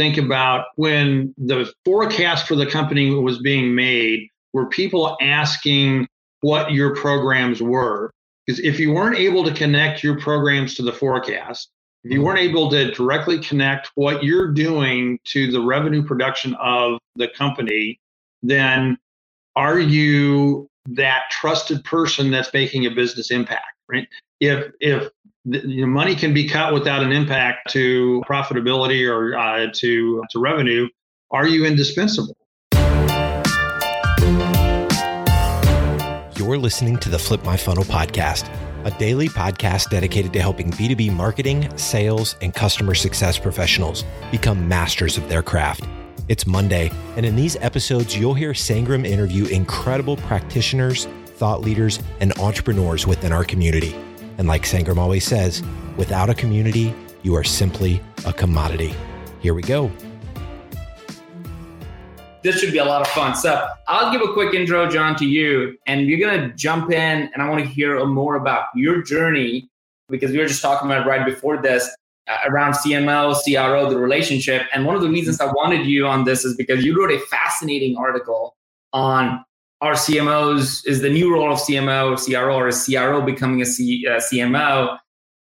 think about when the forecast for the company was being made, were people asking what your programs were? Because if you weren't able to connect your programs to the forecast, if you weren't able to directly connect what you're doing to the revenue production of the company, then are you that trusted person that's making a business impact, right? If if you know, money can be cut without an impact to profitability or uh, to to revenue, are you indispensable? You're listening to the Flip My Funnel podcast, a daily podcast dedicated to helping B2B marketing, sales, and customer success professionals become masters of their craft. It's Monday, and in these episodes, you'll hear Sangram interview incredible practitioners, thought leaders, and entrepreneurs within our community. And like Sangram always says, without a community, you are simply a commodity. Here we go. This should be a lot of fun. So I'll give a quick intro, John, to you, and you're gonna jump in, and I want to hear more about your journey because we were just talking about right before this uh, around CMO, CRO, the relationship. And one of the reasons I wanted you on this is because you wrote a fascinating article on our CMOs is the new role of CMO, CRO, or is CRO becoming a C, uh, CMO?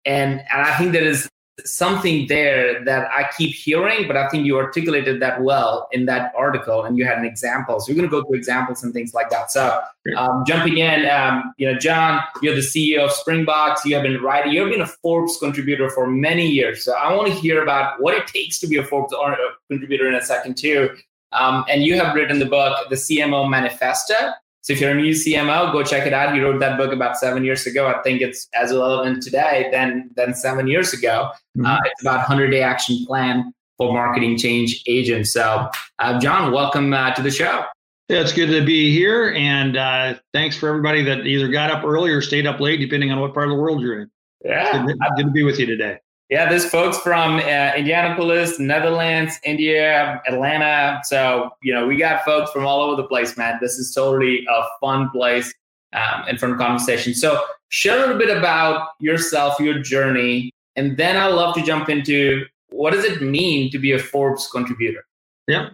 And, and I think there is something there that I keep hearing, but I think you articulated that well in that article, and you had an example. So we're going to go through examples and things like that. So um, jumping in, um, you know, John, you're the CEO of Springbox. You have been writing. You've been a Forbes contributor for many years. So I want to hear about what it takes to be a Forbes uh, contributor in a second too. Um, and you have written the book, The CMO Manifesto. So if you're a new CMO, go check it out. He wrote that book about seven years ago. I think it's as relevant today than than seven years ago. Mm-hmm. Uh, it's about 100 day action plan for marketing change agents. So, uh, John, welcome uh, to the show. Yeah, it's good to be here, and uh, thanks for everybody that either got up early or stayed up late, depending on what part of the world you're in. Yeah, good, good to be with you today. Yeah, there's folks from uh, Indianapolis, Netherlands, India, Atlanta. So, you know, we got folks from all over the place, man. This is totally a fun place um, and fun conversation. So, share a little bit about yourself, your journey, and then I'd love to jump into what does it mean to be a Forbes contributor? Yeah.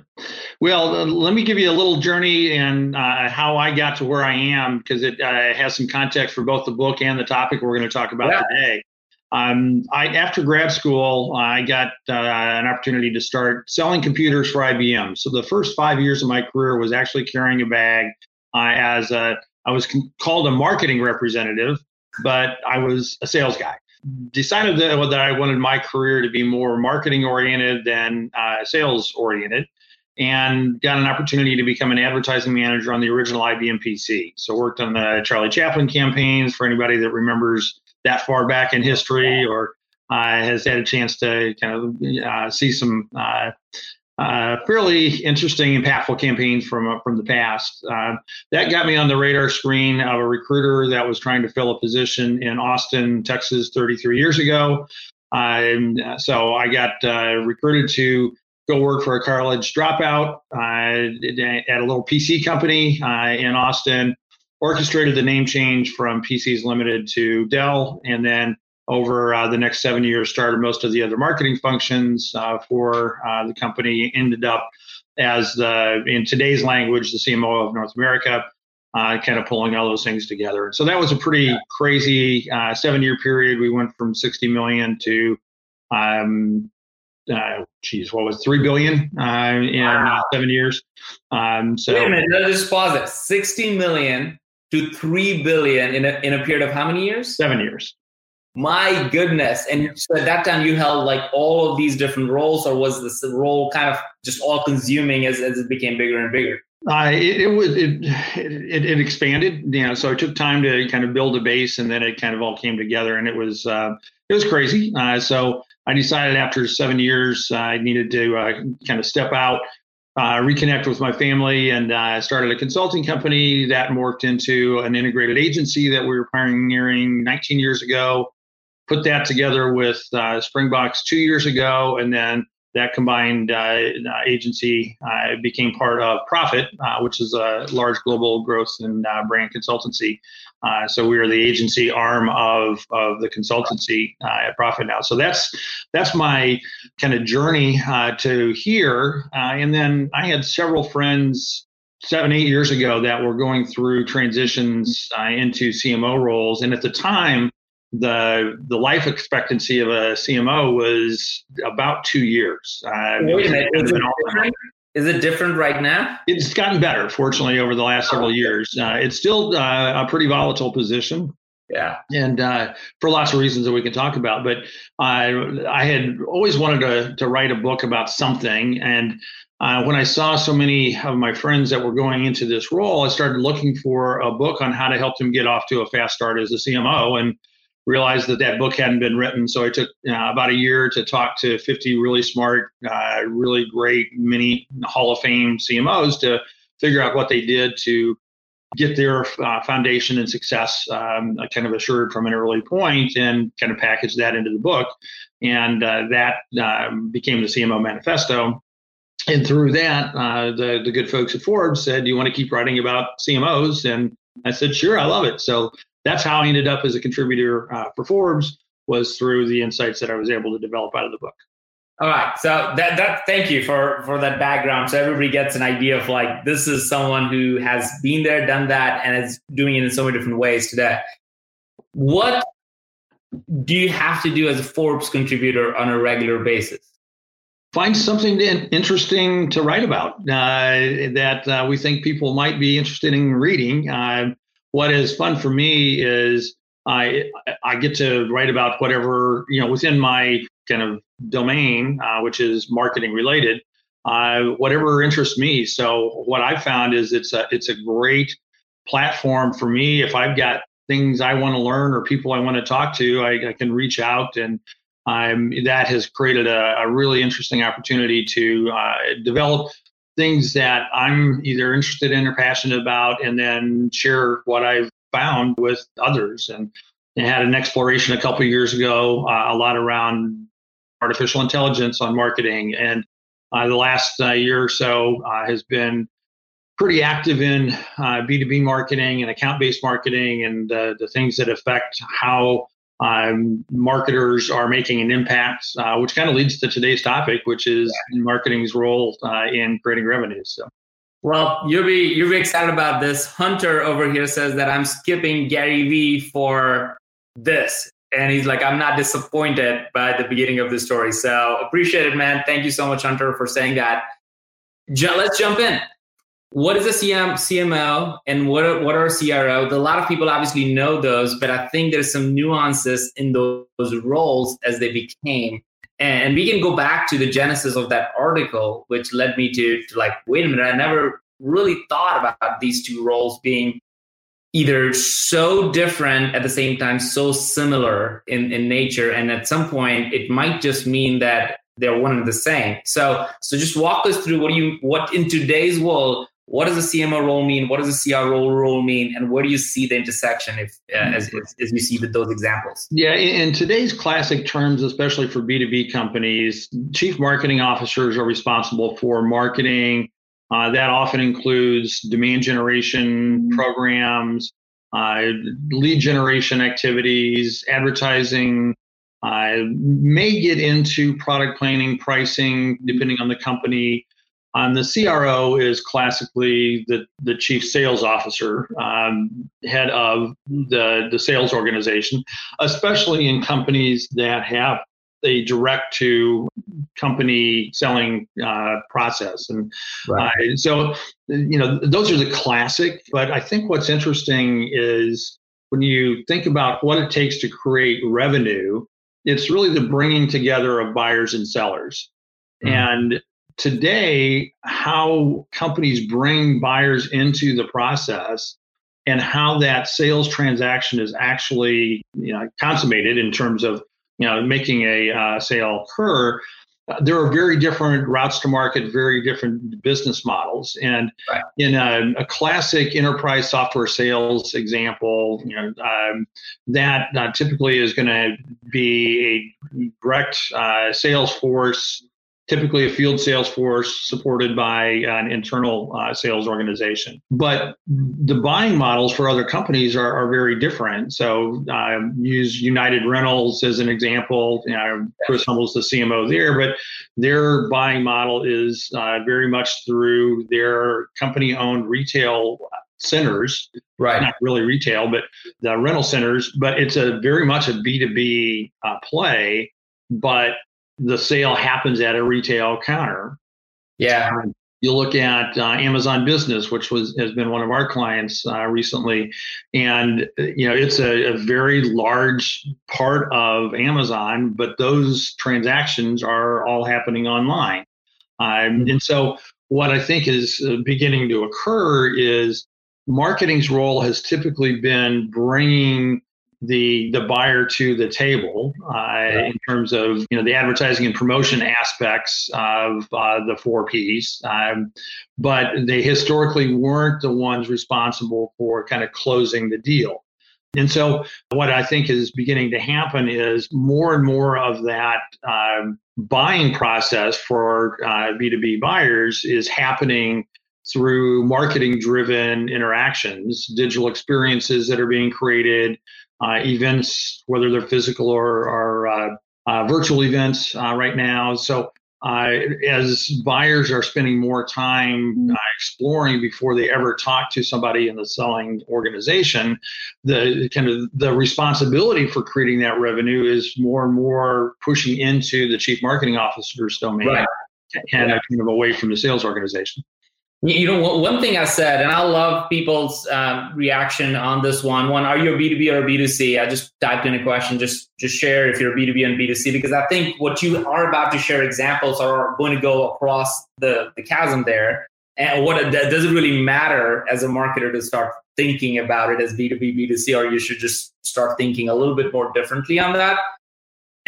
Well, uh, let me give you a little journey and uh, how I got to where I am because it uh, has some context for both the book and the topic we're going to talk about yeah. today. Um, I after grad school, I got uh, an opportunity to start selling computers for IBM. So the first five years of my career was actually carrying a bag uh, as a I was con- called a marketing representative, but I was a sales guy. Decided that, that I wanted my career to be more marketing oriented than uh, sales oriented, and got an opportunity to become an advertising manager on the original IBM PC. So worked on the Charlie Chaplin campaigns for anybody that remembers that far back in history or uh, has had a chance to kind of uh, see some uh, uh fairly interesting, impactful campaigns from uh, from the past. Uh, that got me on the radar screen of a recruiter that was trying to fill a position in Austin, Texas, 33 years ago. so I got recruited to go work for a college dropout at a little PC company in Austin orchestrated the name change from PCs Limited to Dell, and then over uh, the next seven years, started most of the other marketing functions uh, for uh, the company. Ended up as the, in today's language, the CMO of North America, uh, kind of pulling all those things together. So that was a pretty crazy uh, seven-year period. We went from 60 million to um, uh, geez, what was three billion uh, in wow. seven years? Um, so wait a minute, let's just pause it. Sixty million to 3 billion in a, in a period of how many years? Seven years. My goodness. And so at that time you held like all of these different roles or was this role kind of just all consuming as, as it became bigger and bigger? Uh, it, it was it, it, it expanded, you know. So I took time to kind of build a base, and then it kind of all came together, and it was uh, it was crazy. Uh, so I decided after seven years, I needed to uh, kind of step out, uh, reconnect with my family and uh, started a consulting company that morphed into an integrated agency that we were pioneering 19 years ago. Put that together with uh, Springbox two years ago, and then that combined uh, agency uh, became part of Prophet, uh, which is a large global growth and uh, brand consultancy. Uh, so we are the agency arm of, of the consultancy uh, at Prophet now. So that's that's my kind of journey to here. and then I had several friends seven eight years ago that were going through transitions into CMO roles, and at the time the the life expectancy of a CMO was about two years. Uh, Wait a minute, is it, different? is it different right now? It's gotten better, fortunately, over the last several years. Uh, it's still uh, a pretty volatile position. Yeah, and uh, for lots of reasons that we can talk about. But I I had always wanted to to write a book about something, and uh, when I saw so many of my friends that were going into this role, I started looking for a book on how to help them get off to a fast start as a CMO. And realized that that book hadn't been written. So I took know, about a year to talk to 50 really smart, uh, really great mini Hall of Fame CMOs to figure out what they did to get their uh, foundation and success um, kind of assured from an early point and kind of package that into the book. And uh, that um, became the CMO manifesto. And through that, uh, the, the good folks at Forbes said, Do you want to keep writing about CMOs? And I said, Sure, I love it. So that's how I ended up as a contributor uh, for Forbes was through the insights that I was able to develop out of the book. All right. So that that thank you for for that background. So everybody gets an idea of like this is someone who has been there, done that, and is doing it in so many different ways today. What do you have to do as a Forbes contributor on a regular basis? Find something interesting to write about uh, that uh, we think people might be interested in reading. Uh, what is fun for me is I I get to write about whatever you know within my kind of domain, uh, which is marketing related, uh, whatever interests me. So what I found is it's a it's a great platform for me. If I've got things I want to learn or people I want to talk to, I, I can reach out and um, that has created a, a, really interesting opportunity to uh, develop things that I'm either interested in or passionate about, and then share what I've found with others. And I had an exploration a couple years ago, uh, a lot around artificial intelligence on marketing, and uh, the last uh, year or so uh, has been pretty active in B2B uh, marketing and account based marketing and the things that affect how um, marketers are making an impact, uh, which kind of leads to today's topic, which is yeah. marketing's role uh, in creating revenues. So. Well, you'll be you'll be excited about this. Hunter over here says that I'm skipping Gary Vee for this, and he's like, I'm not disappointed by the beginning of the story. So appreciate it, man. Thank you so much, Hunter, for saying that. Let's jump in what is a CM, CMO and what are, what are CRO? A lot of people obviously know those, but I think there's some nuances in those, those roles as they became. And we can go back to the genesis of that article, which led me to, to like, wait a minute, I never really thought about these two roles being either so different at the same time, so similar in, in nature. And at some point, it might just mean that they're one and the same. So, so just walk us through what you, what in today's world, what does a CMO role mean? What does a CRO role mean? And where do you see the intersection if uh, as, as, as, you see with those examples? Yeah, in today's classic terms, especially for B2B companies, chief marketing officers are responsible for marketing. Uh, that often includes demand generation mm-hmm. programs, uh, lead generation activities, advertising, uh, may get into product planning, pricing, depending on the company. Um, the CRO is classically the, the chief sales officer, um, head of the, the sales organization, especially in companies that have a direct to company selling uh, process. And right. uh, so, you know, those are the classic. But I think what's interesting is when you think about what it takes to create revenue, it's really the bringing together of buyers and sellers. Mm-hmm. And today how companies bring buyers into the process and how that sales transaction is actually you know, consummated in terms of you know making a uh, sale occur uh, there are very different routes to market very different business models and right. in a, a, classic enterprise software sales example you know um, that uh, typically is going to be a direct uh, sales force typically a field sales force supported by an internal uh, sales organization. But the buying models for other companies are, are very different. So uh, use United Rentals as an example. You know, Chris Hummel's the CMO there, but their buying model is uh, very much through their company-owned retail centers right not really retail but the rental centers but it's a very much a b2b uh, play but the sale happens at a retail counter. Yeah. Um, you look at uh, Amazon Business, which was has been one of our clients uh, recently, and you know it's a, a, very large part of Amazon, but those transactions are all happening online, um, and so what I think is uh, beginning to occur is marketing's role has typically been bringing the the buyer to the table uh, in terms of you know the advertising and promotion aspects of uh, the four Ps, um, but they historically weren't the ones responsible for kind of closing the deal. And so, what I think is beginning to happen is more and more of that um, buying process for uh, B2B buyers is happening through marketing driven interactions, digital experiences that are being created, uh, events, whether they're physical or, or uh, uh, virtual events right now. So as buyers are spending more time mm-hmm. exploring before they ever talk to somebody in the selling organization, the kind of the responsibility for creating that revenue is more and more pushing into the chief marketing officer's domain right. and yeah. kind of away from the sales organization. You know, one thing I said, and I love people's um, reaction on this one. One, are you a B2B or a B2C? I just typed in a question. Just just share if you're a B2B and B2C, because I think what you are about to share examples are going to go across the, the chasm there. And what does it really matter as a marketer to start thinking about it as B2B, B2C, or you should just start thinking a little bit more differently on that?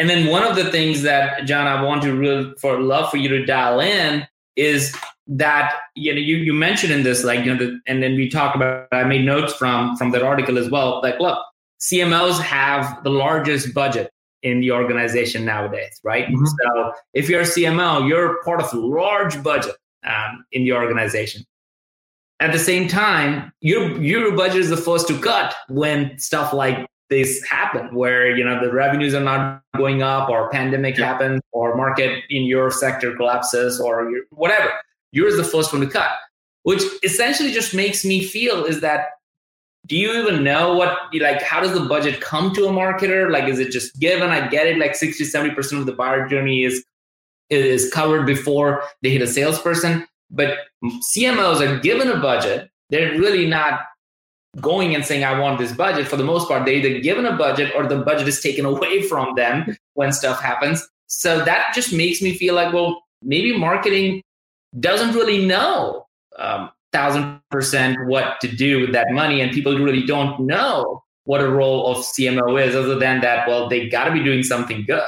And then one of the things that John, I want to really for love for you to dial in is that you know you, you mentioned in this like you know the, and then we talk about i made notes from from that article as well like look cmos have the largest budget in the organization nowadays right mm-hmm. so if you're a cmo you're part of a large budget um, in the organization at the same time your your budget is the first to cut when stuff like this happen where you know the revenues are not going up or pandemic yeah. happens or market in your sector collapses or whatever you're the first one to cut, which essentially just makes me feel is that do you even know what like how does the budget come to a marketer? Like is it just given? I get it like 60 70% of the buyer journey is is covered before they hit a salesperson but cmos are given a budget. They're really not going and saying i want this budget. For the most part they're either given a budget or the budget is taken away from them when stuff happens. So that just makes me feel like well maybe marketing doesn't really know um, thousand percent what to do with that money, and people really don't know what a role of CMO is, other than that. Well, they got to be doing something good.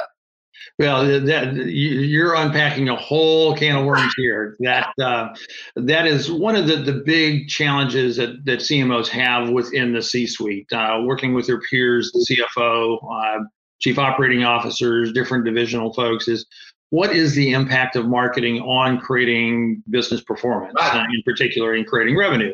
Well, that you're unpacking a whole can of worms here. That uh, that is one of the, the big challenges that, that CMOs have within the C-suite, uh, working with their peers, the CFO, uh, chief operating officers, different divisional folks. Is what is the impact of marketing on creating business performance, uh, in particular in creating revenue?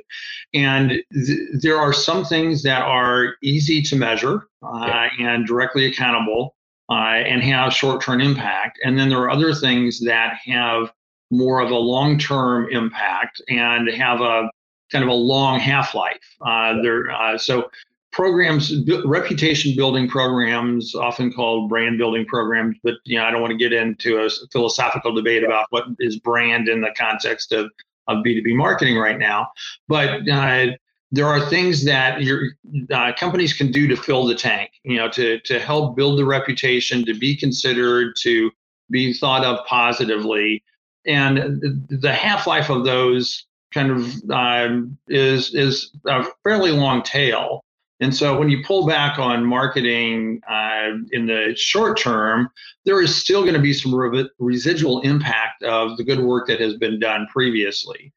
And th- there are some things that are easy to measure uh, and directly accountable uh, and have short term impact. And then there are other things that have more of a long term impact and have a kind of a long half life. Uh, there, uh, so programs, reputation building programs, often called brand building programs, but you know, I don't want to get into a philosophical debate about what is brand in the context of, of B2B marketing right now. But uh, there are things that your uh, companies can do to fill the tank, you know, to, to help build the reputation, to be considered, to be thought of positively. And the half life of those kind of um, is is a fairly long tail. And so when you pull back on marketing uh, in the short term, there is still going to be some re- residual impact of the good work that has been done previously.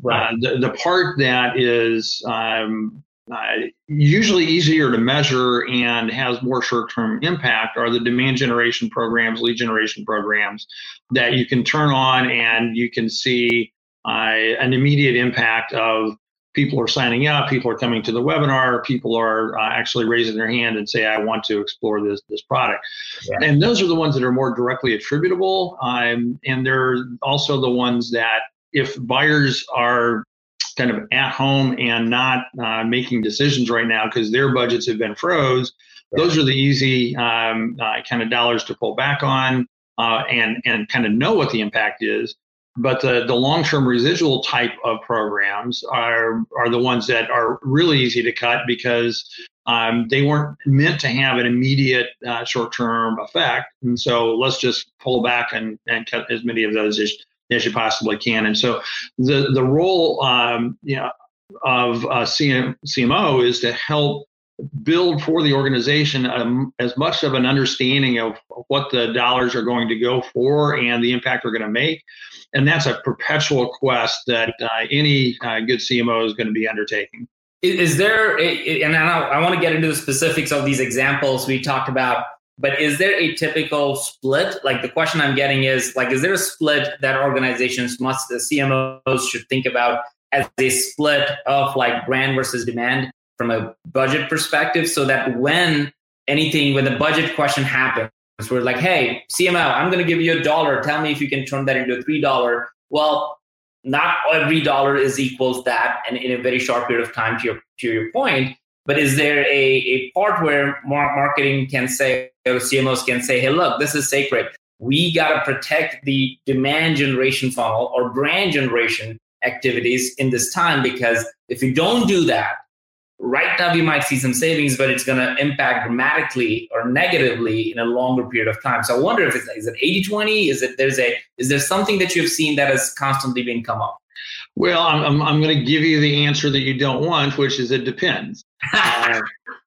Right. Uh, the, the part that is um, uh, usually easier to measure and has more short-term impact are the demand generation programs, lead generation programs that you can turn on and you can see uh, an immediate impact of people are signing up, people are coming to the webinar, people are uh, actually raising their hand and say, "I want to explore this this product." Yeah. And those are the ones that are more directly attributable, um, and they're also the ones that if buyers are kind of at home and not uh, making decisions right now because their budgets have been froze. Those are the easy um, uh, kind of dollars to pull back on uh, and and kind of know what the impact is. But the, the long term residual type of programs are are the ones that are really easy to cut because um, they weren't meant to have an immediate uh, short term effect. And so let's just pull back and, and cut as many of those as, as you possibly can. And so the the role um, you know, of uh, CM, CMO is to help build for the organization um, as much of an understanding of what the dollars are going to go for and the impact they're going to make. And that's a perpetual quest that uh, any uh, good CMO is going to be undertaking. Is there, a, and I, want to get into the specifics of these examples we talked about but is there a typical split? Like the question I'm getting is like, is there a split that organizations must, the CMOs should think about as a split of like brand versus demand from a budget perspective so that when anything, when the budget question happens, we're like, hey, CMO, I'm going to give you a dollar. Tell me if you can turn that into a $3. Well, not every dollar is equals that and in a very short period of time to your, to your point. But is there a, a part where marketing can say, or CMOs can say, hey, look, this is sacred. We got to protect the demand generation funnel or brand generation activities in this time because if you don't do that, right now we might see some savings, but it's going to impact dramatically or negatively in a longer period of time. So I wonder if it's is it 80 20? Is it there's a is there something that you've seen that has constantly been come up? Well, I'm, I'm, I'm going to give you the answer that you don't want, which is it depends. uh,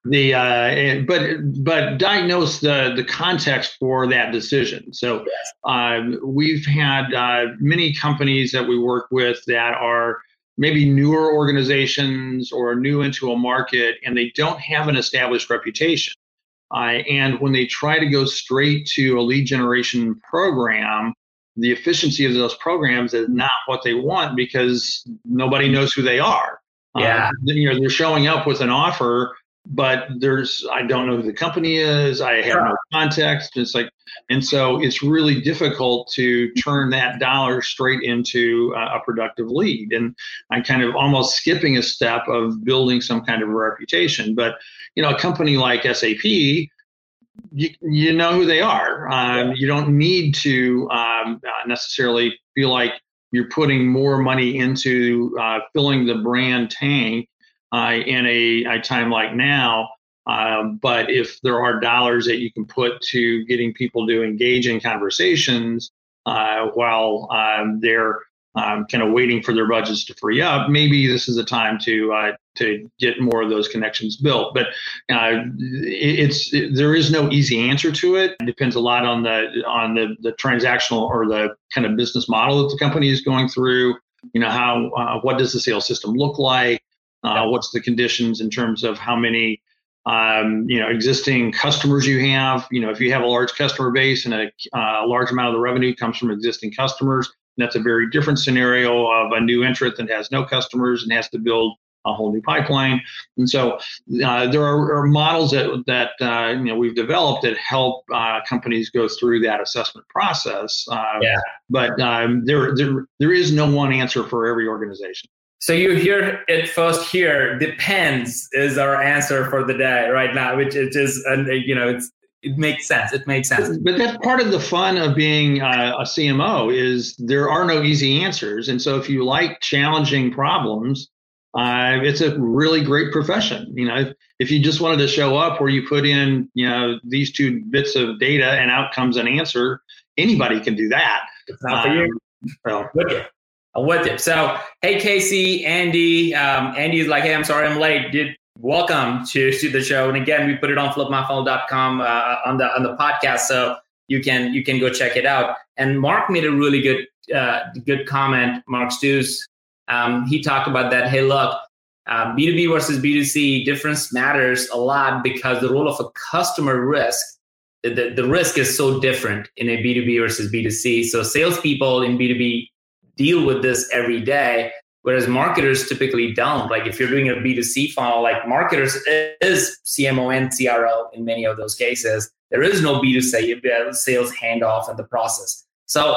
the uh, but but diagnose the the context for that decision. So um, we've had uh, many companies that we work with that are maybe newer organizations or new into a market, and they don't have an established reputation. Uh, and when they try to go straight to a lead generation program, the efficiency of those programs is not what they want because nobody knows who they are. Yeah. Uh, you know, they're showing up with an offer, but there's, I don't know who the company is. I have no context. It's like, and so it's really difficult to turn that dollar straight into a, a productive lead. And I'm kind of almost skipping a step of building some kind of a reputation. But, you know, a company like SAP, you, you know who they are. Um, you don't need to um, uh, necessarily feel like you're putting more money into uh, filling the brand tank uh, in a, a, time like now. Um, but if there are dollars that you can put to getting people to engage in conversations uh, while um, they're um, kind of waiting for their budgets to free up, maybe this is a time to uh, to get more of those connections built. But uh, it's it, there is no easy answer to it. It depends a lot on the on the the transactional or the kind of business model that the company is going through. You know how uh, what does the sales system look like? Uh, what's the conditions in terms of how many um, you know existing customers you have? You know if you have a large customer base and a, uh, a large amount of the revenue comes from existing customers, that's a very different scenario of a new entrant that has no customers and has to build a whole new pipeline. And so uh, there are, are, models that that uh, you know we've developed that help uh, companies go through that assessment process. Uh, yeah. But um, there, there there is no one answer for every organization. So you hear it first here. Depends is our answer for the day right now, which is and you know it's it makes sense. It makes sense. But that's part of the fun of being uh, a CMO is there are no easy answers, and so if you like challenging problems, uh, it's a really great profession. You know, if, if, you just wanted to show up where you put in, you know, these two bits of data and out comes an answer, anybody can do that. It's not for um, you. Well, with you. I'm with you. So, hey, Casey, Andy. Um, Andy's like, hey, I'm sorry I'm late. Did welcome to, to the show. And again, we put it on flipmyfunnel.com uh, on the on the podcast, so you can you can go check it out. And Mark made a really good uh, good comment. Mark Stews um, he talked about that. Hey, look, uh, B2B versus B2C difference matters a lot because the role of a customer risk, the, the risk is so different in a B2B versus B2C. So salespeople in B2B deal with this every day, whereas marketers typically don't. Like if you're doing a B2C funnel, like marketers is CMO and CRO in many of those cases. There is no B2C sales handoff in the process. So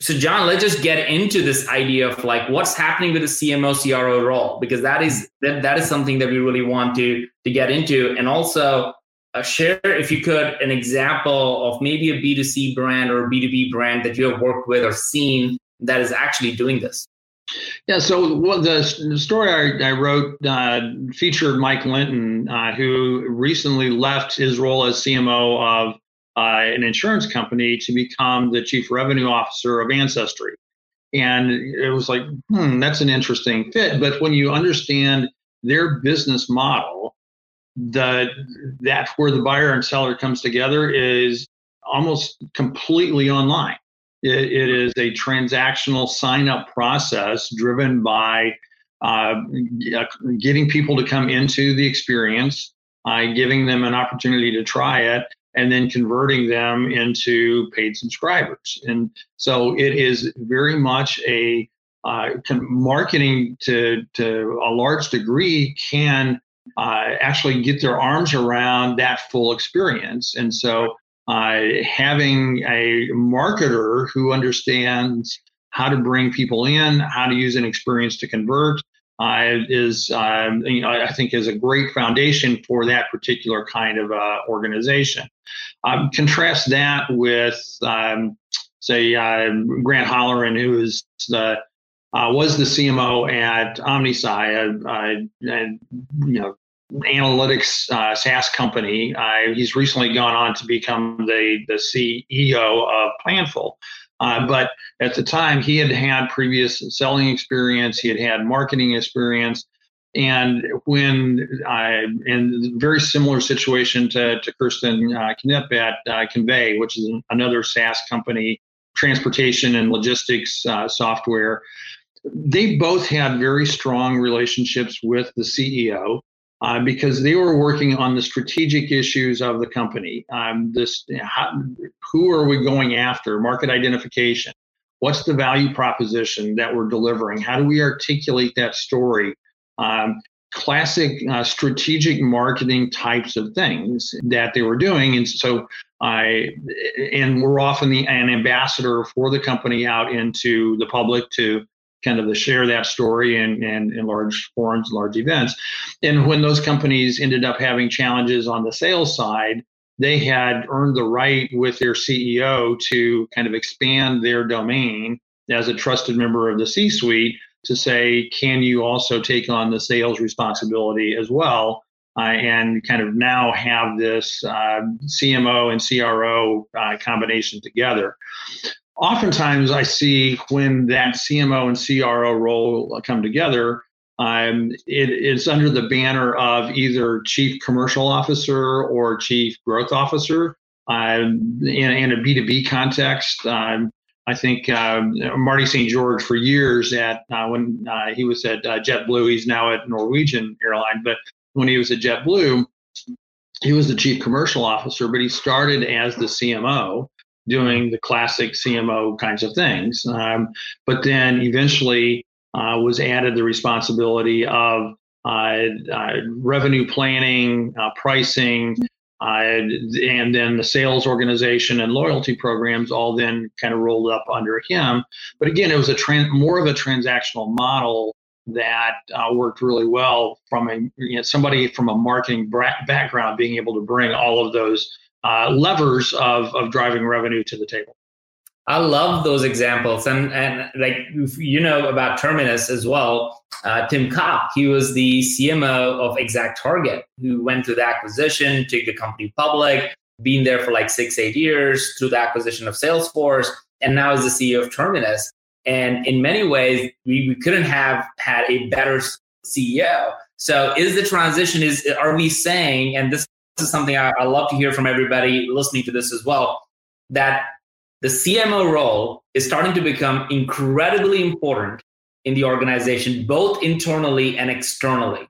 so john let's just get into this idea of like what's happening with the cmo cro role because that is that, that is something that we really want to to get into and also uh, share if you could an example of maybe a b2c brand or a b2b brand that you have worked with or seen that is actually doing this yeah, so the, the story I, I wrote uh, featured Mike Linton, uh, who recently left his role as CMO of uh, an insurance company to become the chief revenue officer of Ancestry. And it was like, hmm, that's an interesting fit. But when you understand their business model, the that's where the buyer and seller comes together is almost completely online. It, it is a transactional sign up process driven by uh, getting people to come into the experience, uh, giving them an opportunity to try it, and then converting them into paid subscribers. And so it is very much a uh, marketing to, to a large degree can uh, actually get their arms around that full experience. And so uh, having a marketer who understands how to bring people in, how to use an experience to convert, uh, is um, you know I think is a great foundation for that particular kind of uh, organization. Um, contrast that with um, say uh, Grant Halloran, who is the uh, was the CMO at OmniSci, a, a, a you know analytics uh, SaaS company. Uh, he's recently gone on to become the the CEO of Planful. Uh, but at the time, he had had previous selling experience, he had had marketing experience. And when I, in very similar situation to, to Kirsten uh, Knipp at uh, Convey, which is another SaaS company, transportation and logistics uh, software, they both had very strong relationships with the CEO uh, because they were working on the strategic issues of the company. Um, this, how, who are we going after? Market identification. What's the value proposition that we're delivering? How do we articulate that story? Um, classic uh, strategic marketing types of things that they were doing, and so I and we're often the an ambassador for the company out into the public to kind of the share that story in, in, in large forums, large events. And when those companies ended up having challenges on the sales side, they had earned the right with their CEO to kind of expand their domain as a trusted member of the C suite to say, can you also take on the sales responsibility as well? Uh, and kind of now have this uh, CMO and CRO uh, combination together oftentimes I see when that CMO and CRO role come together, um, it, it's under the banner of either chief commercial officer or chief growth officer. Um, in, in, a B2B context, um, I think um, Marty St. George for years at uh, when uh, he was at uh, JetBlue, he's now at Norwegian Airline, but when he was at JetBlue, he was the chief commercial officer, but he started as the CMO doing the classic CMO kinds of things. Um, but then eventually uh, was added the responsibility of uh, uh, revenue planning, uh, pricing, uh, and then the sales organization and loyalty programs all then kind of rolled up under him. But again, it was a trans- more of a transactional model that uh, worked really well from a you know, somebody from a marketing background being able to bring all of those uh, levers of, of driving revenue to the table. I love those examples, and and like you know about Terminus as well. Uh, Tim Kopp, he was the CMO of Exact Target, who went through the acquisition, took the company public, been there for like six eight years through the acquisition of Salesforce, and now is the CEO of Terminus. And in many ways, we, we couldn't have had a better CEO. So, is the transition is are we saying, and this is something I, I love to hear from everybody listening to this as well that the CMO role is starting to become incredibly important in the organization, both internally and externally.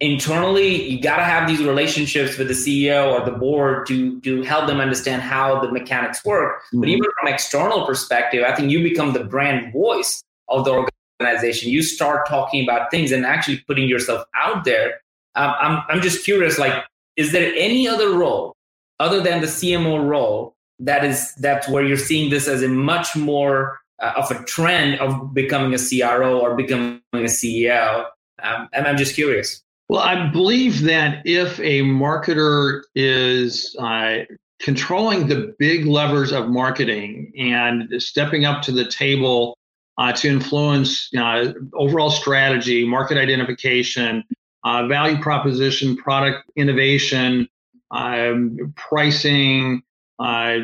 Internally, you got to have these relationships with the CEO or the board to, to help them understand how the mechanics work. Mm-hmm. But even from external perspective, I think you become the brand voice of the organization. You start talking about things and actually putting yourself out there. Um, I'm, I'm just curious, like, is there any other role other than the CMO role that is that's where you're seeing this as a much more uh, of a trend of becoming a CRO or becoming a CEO? Um, and I'm just curious. Well, I believe that if a marketer is uh, controlling the big levers of marketing and stepping up to the table uh, to influence uh, overall strategy, market identification, uh, value proposition, product innovation, um, pricing, uh,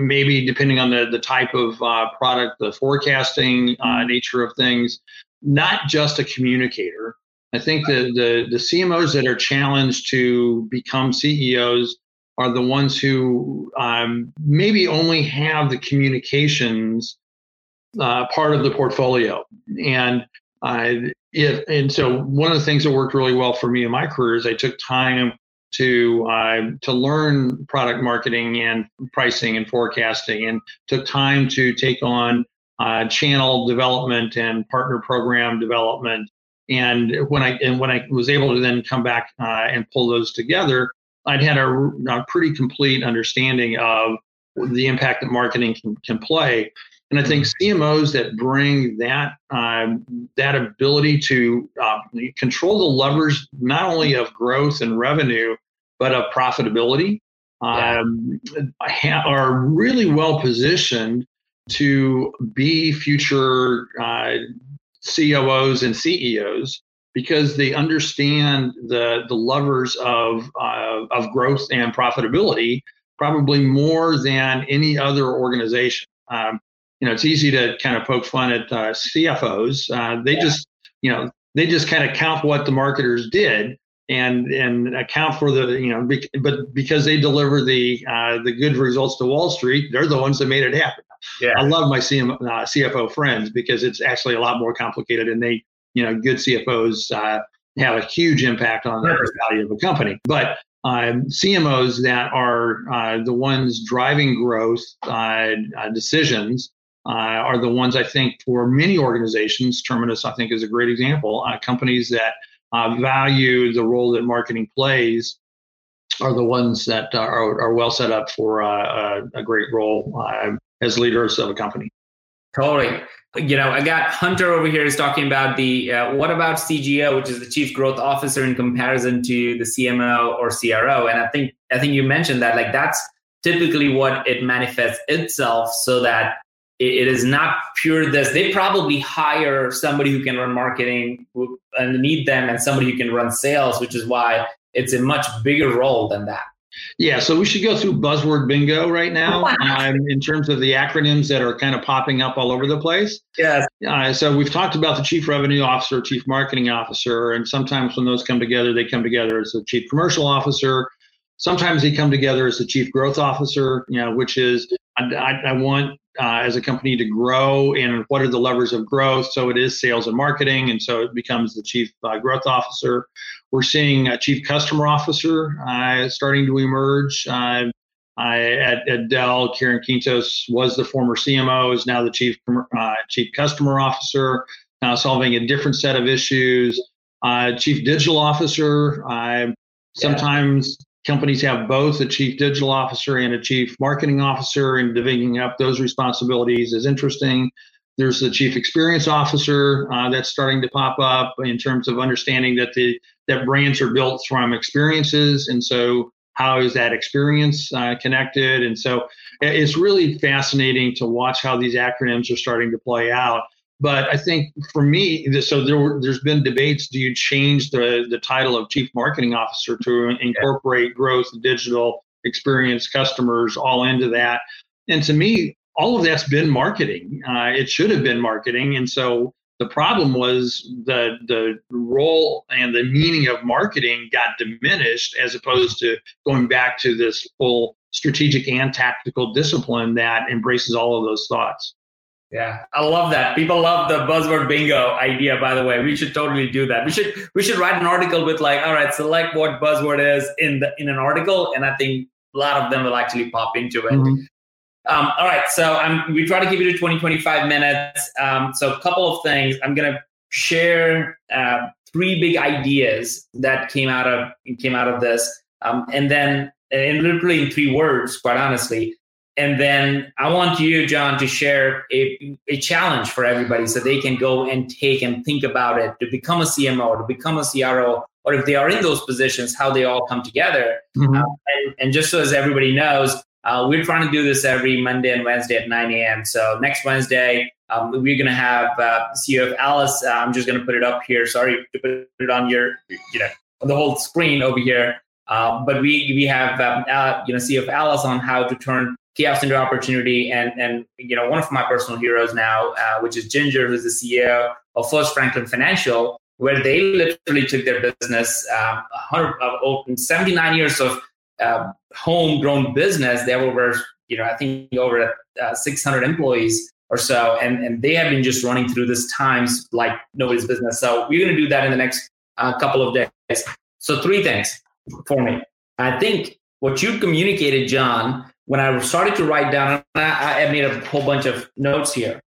maybe depending on the, the type of uh, product, the forecasting uh, mm-hmm. nature of things, not just a communicator. I think the, the, the CMOs that are challenged to become CEOs are the ones who um, maybe only have the communications uh, part of the portfolio. And uh, and so one of the things that worked really well for me in my career is I took time to uh, to learn product marketing and pricing and forecasting, and took time to take on uh, channel development and partner program development. And when I and when I was able to then come back uh, and pull those together, I'd had a, a, pretty complete understanding of the impact that marketing can, can play. And I think CMOs that bring that um, that ability to uh, control the levers not only of growth and revenue, but of profitability um, are really well positioned to be future uh, COOs and CEOs because they understand the the levers of uh, of growth and profitability probably more than any other organization. Um, you know, it's easy to kind of poke fun at uh, CFOs. Uh, they yeah. just, you know, they just kind of count what the marketers did and and account for the, you know, but because they deliver the uh, the good results to Wall Street, they're the ones that made it happen. Yeah. I love my CM, uh, CFO friends because it's actually a lot more complicated, and they, you know, good CFOs uh, have a huge impact on the value of a company. But um, CMOs that are uh, the ones driving growth uh, uh, decisions uh, are the ones I think for many organizations, Terminus, I think, is a great example. Uh, companies that uh, value the role that marketing plays are the ones that are, are well set up for a, a great role as leaders of a company. Totally. You know, I got Hunter over here is talking about the uh, what about CGO, which is the chief growth officer in comparison to the CMO or CRO. And I think I think you mentioned that like that's typically what it manifests itself, so that it is not pure this. They probably hire somebody who can run marketing and need them and somebody who can run sales, which is why it's a much bigger role than that. Yeah, so we should go through buzzword bingo right now um, in terms of the acronyms that are kind of popping up all over the place. Yes. Uh, so we've talked about the chief revenue officer, chief marketing officer, and sometimes when those come together, they come together as the chief commercial officer. Sometimes they come together as the chief growth officer, you know, which is I, I, I want uh, as a company to grow and what are the levers of growth. So it is sales and marketing, and so it becomes the chief uh, growth officer. We're seeing a chief customer officer uh, starting to emerge. Uh, at, at, Dell, Karen Quintos was the former CMO, is now the chief uh, chief customer officer, now solving a different set of issues. Uh, chief digital officer. sometimes companies have both a chief digital officer and a chief marketing officer, and dividing up those responsibilities is interesting. There's the chief experience officer uh, that's starting to pop up in terms of understanding that the that brands are built from experiences, and so how is that experience uh, connected? And so it's really fascinating to watch how these acronyms are starting to play out. But I think for me, so there were, there's been debates. Do you change the the title of chief marketing officer to incorporate growth, digital experience, customers all into that? And to me, all of that's been marketing. Uh, it should have been marketing, and so the problem was the the role and the meaning of marketing got diminished as opposed to going back to this full strategic and tactical discipline that embraces all of those thoughts. Yeah, I love that. People love the buzzword bingo idea. By the way, we should totally do that. We should we should write an article with like, all right, select what buzzword is in the in an article, and I think a lot of them will actually pop into it. Mm-hmm. Um, all right, so I'm, we try to keep it to 20, 25 minutes. Um, so a couple of things. I'm going to share uh, three big ideas that came out of came out of this, um, and then and literally in three words, quite honestly. And then I want you, John, to share a, a challenge for everybody so they can go and take and think about it to become a CMO, to become a CRO, or if they are in those positions, how they all come together. Mm-hmm. Uh, and, and, just so as everybody knows, uh, we're trying to do this every Monday and Wednesday at 9 a.m. So next Wednesday, um, we're going to have uh, CEO of Alice. Uh, I'm just going to put it up here. Sorry to put it on your, you know, on the whole screen over here. Uh, but we we have um, uh, you know CEO of Alice on how to turn chaos into opportunity, and and you know one of my personal heroes now, uh, which is Ginger, who's the CEO of First Franklin Financial, where they literally took their business um, 100, 79 years of uh, homegrown business. They have over, you know, I think over uh, 600 employees or so, and and they have been just running through this times like nobody's business. So we're going to do that in the next uh, couple of days. So three things for me. I think what you communicated, John, when I started to write down, I, I made a whole bunch of notes here.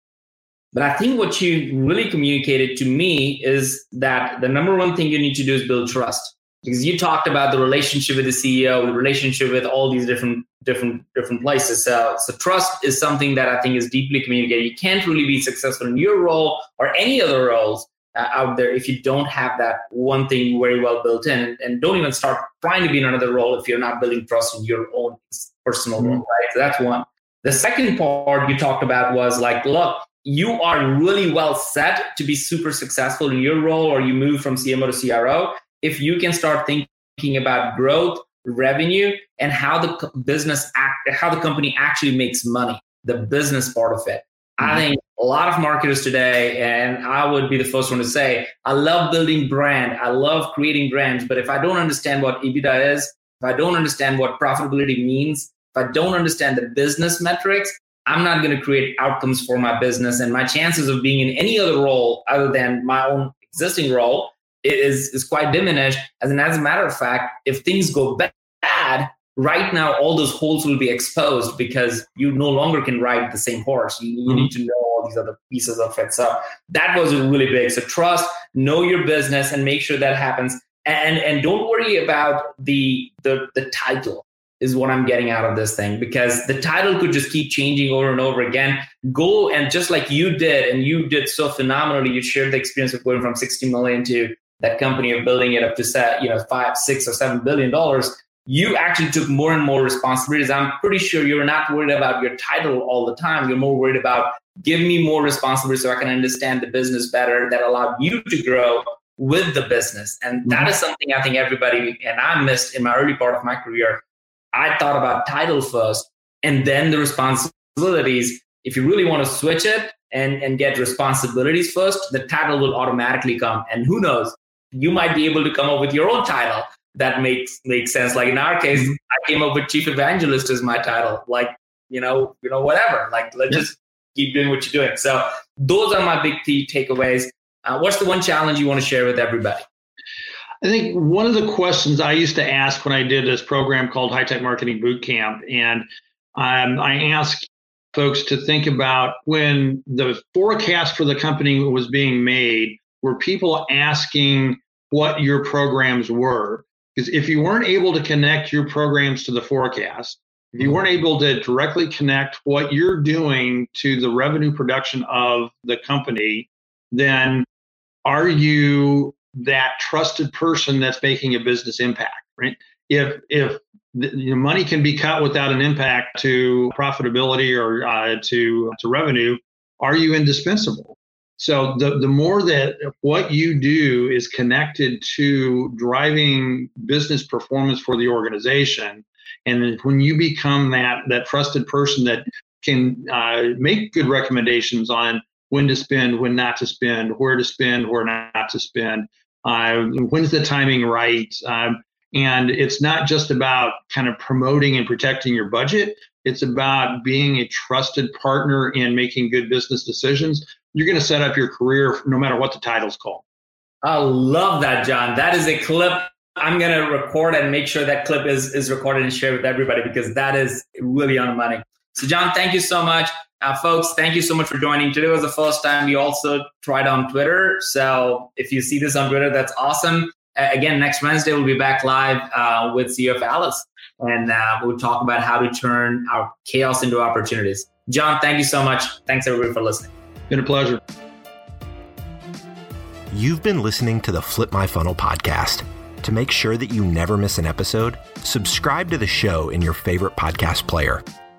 But I think what you really communicated to me is that the number one thing you need to do is build trust because you talked about the relationship with the CEO, the relationship with all these different different different places. So, so trust is something that I think is deeply communicated. You can't really be successful in your role or any other roles uh, out there if you don't have that one thing very well built in, and don't even start trying to be in another role if you're not building trust in your own personal mm-hmm. role. Right. So that's one. The second part you talked about was like, look, you are really well set to be super successful in your role, or you move from CMO to CRO if you can start thinking about growth, revenue, and how the business act, how the company actually makes money, the business part of it. Mm-hmm. I think a lot of marketers today, and I would be the first one to say, I love building brand. I love creating brands. But if I don't understand what EBITDA is, if I don't understand what profitability means, if I don't understand the business metrics, I'm not going to create outcomes for my business. And my chances of being in any other role other than my own existing role is is quite diminished. As an as a matter of fact, if things go bad, right now all those holes will be exposed because you no longer can ride the same horse. You, you mm-hmm. need to know all these other pieces of it. So that was really big. So trust, know your business, and make sure that happens. And and don't worry about the the the title is what I'm getting out of this thing because the title could just keep changing over and over again. Go and just like you did, and you did so phenomenally, you shared the experience of going from 60 million to that company of building it up to set, you know, five, six, or seven billion dollars, you actually took more and more responsibilities. I'm pretty sure you're not worried about your title all the time. You're more worried about give me more responsibility so I can understand the business better that allowed you to grow with the business. And mm-hmm. that is something I think everybody and I missed in my early part of my career. I thought about title first and then the responsibilities. If you really want to switch it and, and get responsibilities first, the title will automatically come. And who knows, you might be able to come up with your own title that makes makes sense. Like in our case, mm-hmm. I came up with chief evangelist as my title. Like you know, you know, whatever. Like let's just keep doing what you're doing. So those are my big key takeaways. Uh, what's the one challenge you want to share with everybody? I think one of the questions I used to ask when I did this program called High Tech Marketing Boot Camp, and um, I asked folks to think about when the forecast for the company was being made, were people asking what your programs were. Because if you weren't able to connect your programs to the forecast, if you weren't able to directly connect what you're doing to the revenue production of the company, then are you that trusted person that's making a business impact, right? If if the, your money can be cut without an impact to profitability or uh, to to revenue, are you indispensable? So the, the more that what you do is connected to driving business performance for the organization, and when you become that that trusted person that can uh, make good recommendations on when to spend, when not to spend, where to spend, where not to spend, uh, when's the timing right, um, and it's not just about kind of promoting and protecting your budget, It's about being a trusted partner in making good business decisions. You're going to set up your career no matter what the title's called. I love that, John. That is a clip I'm going to record and make sure that clip is, is recorded and shared with everybody because that is really on the money. So, John, thank you so much. Uh, folks, thank you so much for joining. Today was the first time we also tried on Twitter. So, if you see this on Twitter, that's awesome. Uh, again, next Wednesday, we'll be back live uh, with CEO Alice and uh, we'll talk about how to turn our chaos into opportunities. John, thank you so much. Thanks, everybody, for listening. Been a pleasure. You've been listening to the Flip My Funnel podcast. To make sure that you never miss an episode, subscribe to the show in your favorite podcast player.